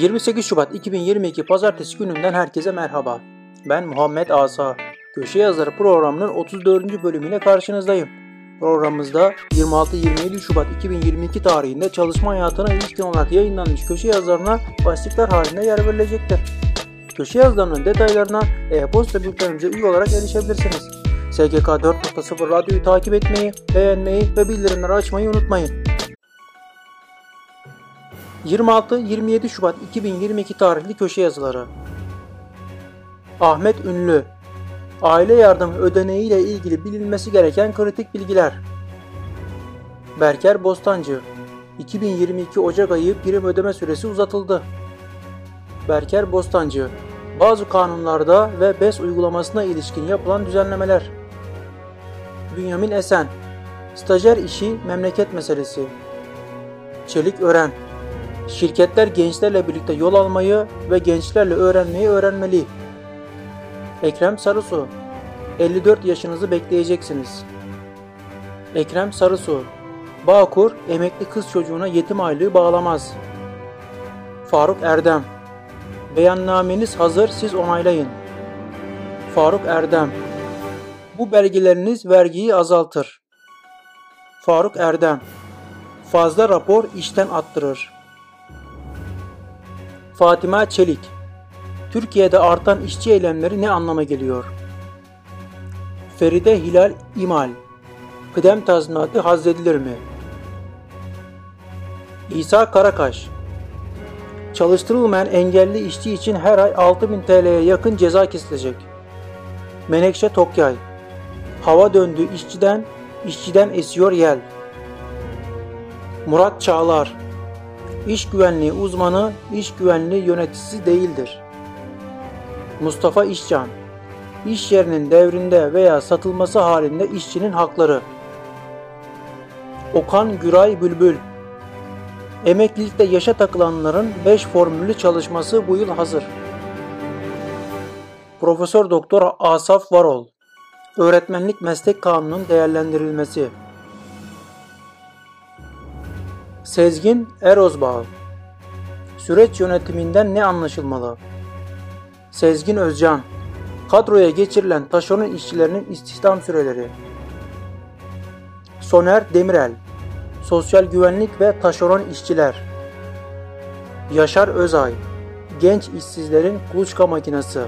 28 Şubat 2022 Pazartesi gününden herkese merhaba. Ben Muhammed Asa. Köşe Yazarı programının 34. bölümüyle karşınızdayım. Programımızda 26-27 Şubat 2022 tarihinde çalışma hayatına ilişkin olarak yayınlanmış köşe yazılarına başlıklar halinde yer verilecektir. Köşe yazılarının detaylarına e-posta bültenimize üye olarak erişebilirsiniz. SGK 4.0 radyoyu takip etmeyi, beğenmeyi ve bildirimleri açmayı unutmayın. 26-27 Şubat 2022 tarihli köşe yazıları. Ahmet Ünlü Aile yardımı ödeneği ile ilgili bilinmesi gereken kritik bilgiler. Berker Bostancı 2022 Ocak ayı prim ödeme süresi uzatıldı. Berker Bostancı Bazı kanunlarda ve BES uygulamasına ilişkin yapılan düzenlemeler. Bünyamin Esen Stajyer işi memleket meselesi. Çelik Ören Şirketler gençlerle birlikte yol almayı ve gençlerle öğrenmeyi öğrenmeli. Ekrem Sarısu 54 yaşınızı bekleyeceksiniz. Ekrem Sarısu Bağkur emekli kız çocuğuna yetim aylığı bağlamaz. Faruk Erdem Beyannameniz hazır siz onaylayın. Faruk Erdem Bu belgeleriniz vergiyi azaltır. Faruk Erdem Fazla rapor işten attırır. Fatima Çelik Türkiye'de artan işçi eylemleri ne anlama geliyor? Feride Hilal İmal Kıdem tazminatı hazzedilir mi? İsa Karakaş Çalıştırılmayan engelli işçi için her ay 6000 TL'ye yakın ceza kesilecek. Menekşe Tokyay Hava döndü işçiden, işçiden esiyor yel. Murat Çağlar İş güvenliği uzmanı, iş güvenliği yöneticisi değildir. Mustafa İşcan İş yerinin devrinde veya satılması halinde işçinin hakları. Okan Güray Bülbül Emeklilikte yaşa takılanların 5 formülü çalışması bu yıl hazır. Profesör Doktor Asaf Varol Öğretmenlik Meslek Kanunu'nun değerlendirilmesi Sezgin Erozbağ. Süreç yönetiminden ne anlaşılmalı? Sezgin Özcan. Kadroya geçirilen taşeron işçilerinin istihdam süreleri. Soner Demirel. Sosyal güvenlik ve taşeron işçiler. Yaşar Özay. Genç işsizlerin kuluçka makinesi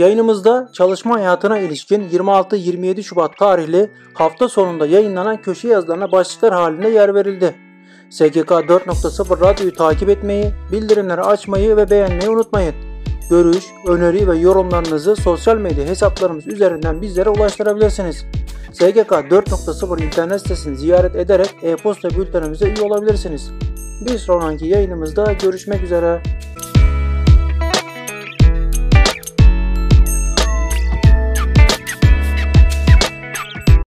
Yayınımızda çalışma hayatına ilişkin 26-27 Şubat tarihli hafta sonunda yayınlanan köşe yazılarına başlıklar halinde yer verildi. SGK 4.0 radyoyu takip etmeyi, bildirimleri açmayı ve beğenmeyi unutmayın. Görüş, öneri ve yorumlarınızı sosyal medya hesaplarımız üzerinden bizlere ulaştırabilirsiniz. SGK 4.0 internet sitesini ziyaret ederek e-posta bültenimize üye olabilirsiniz. Bir sonraki yayınımızda görüşmek üzere.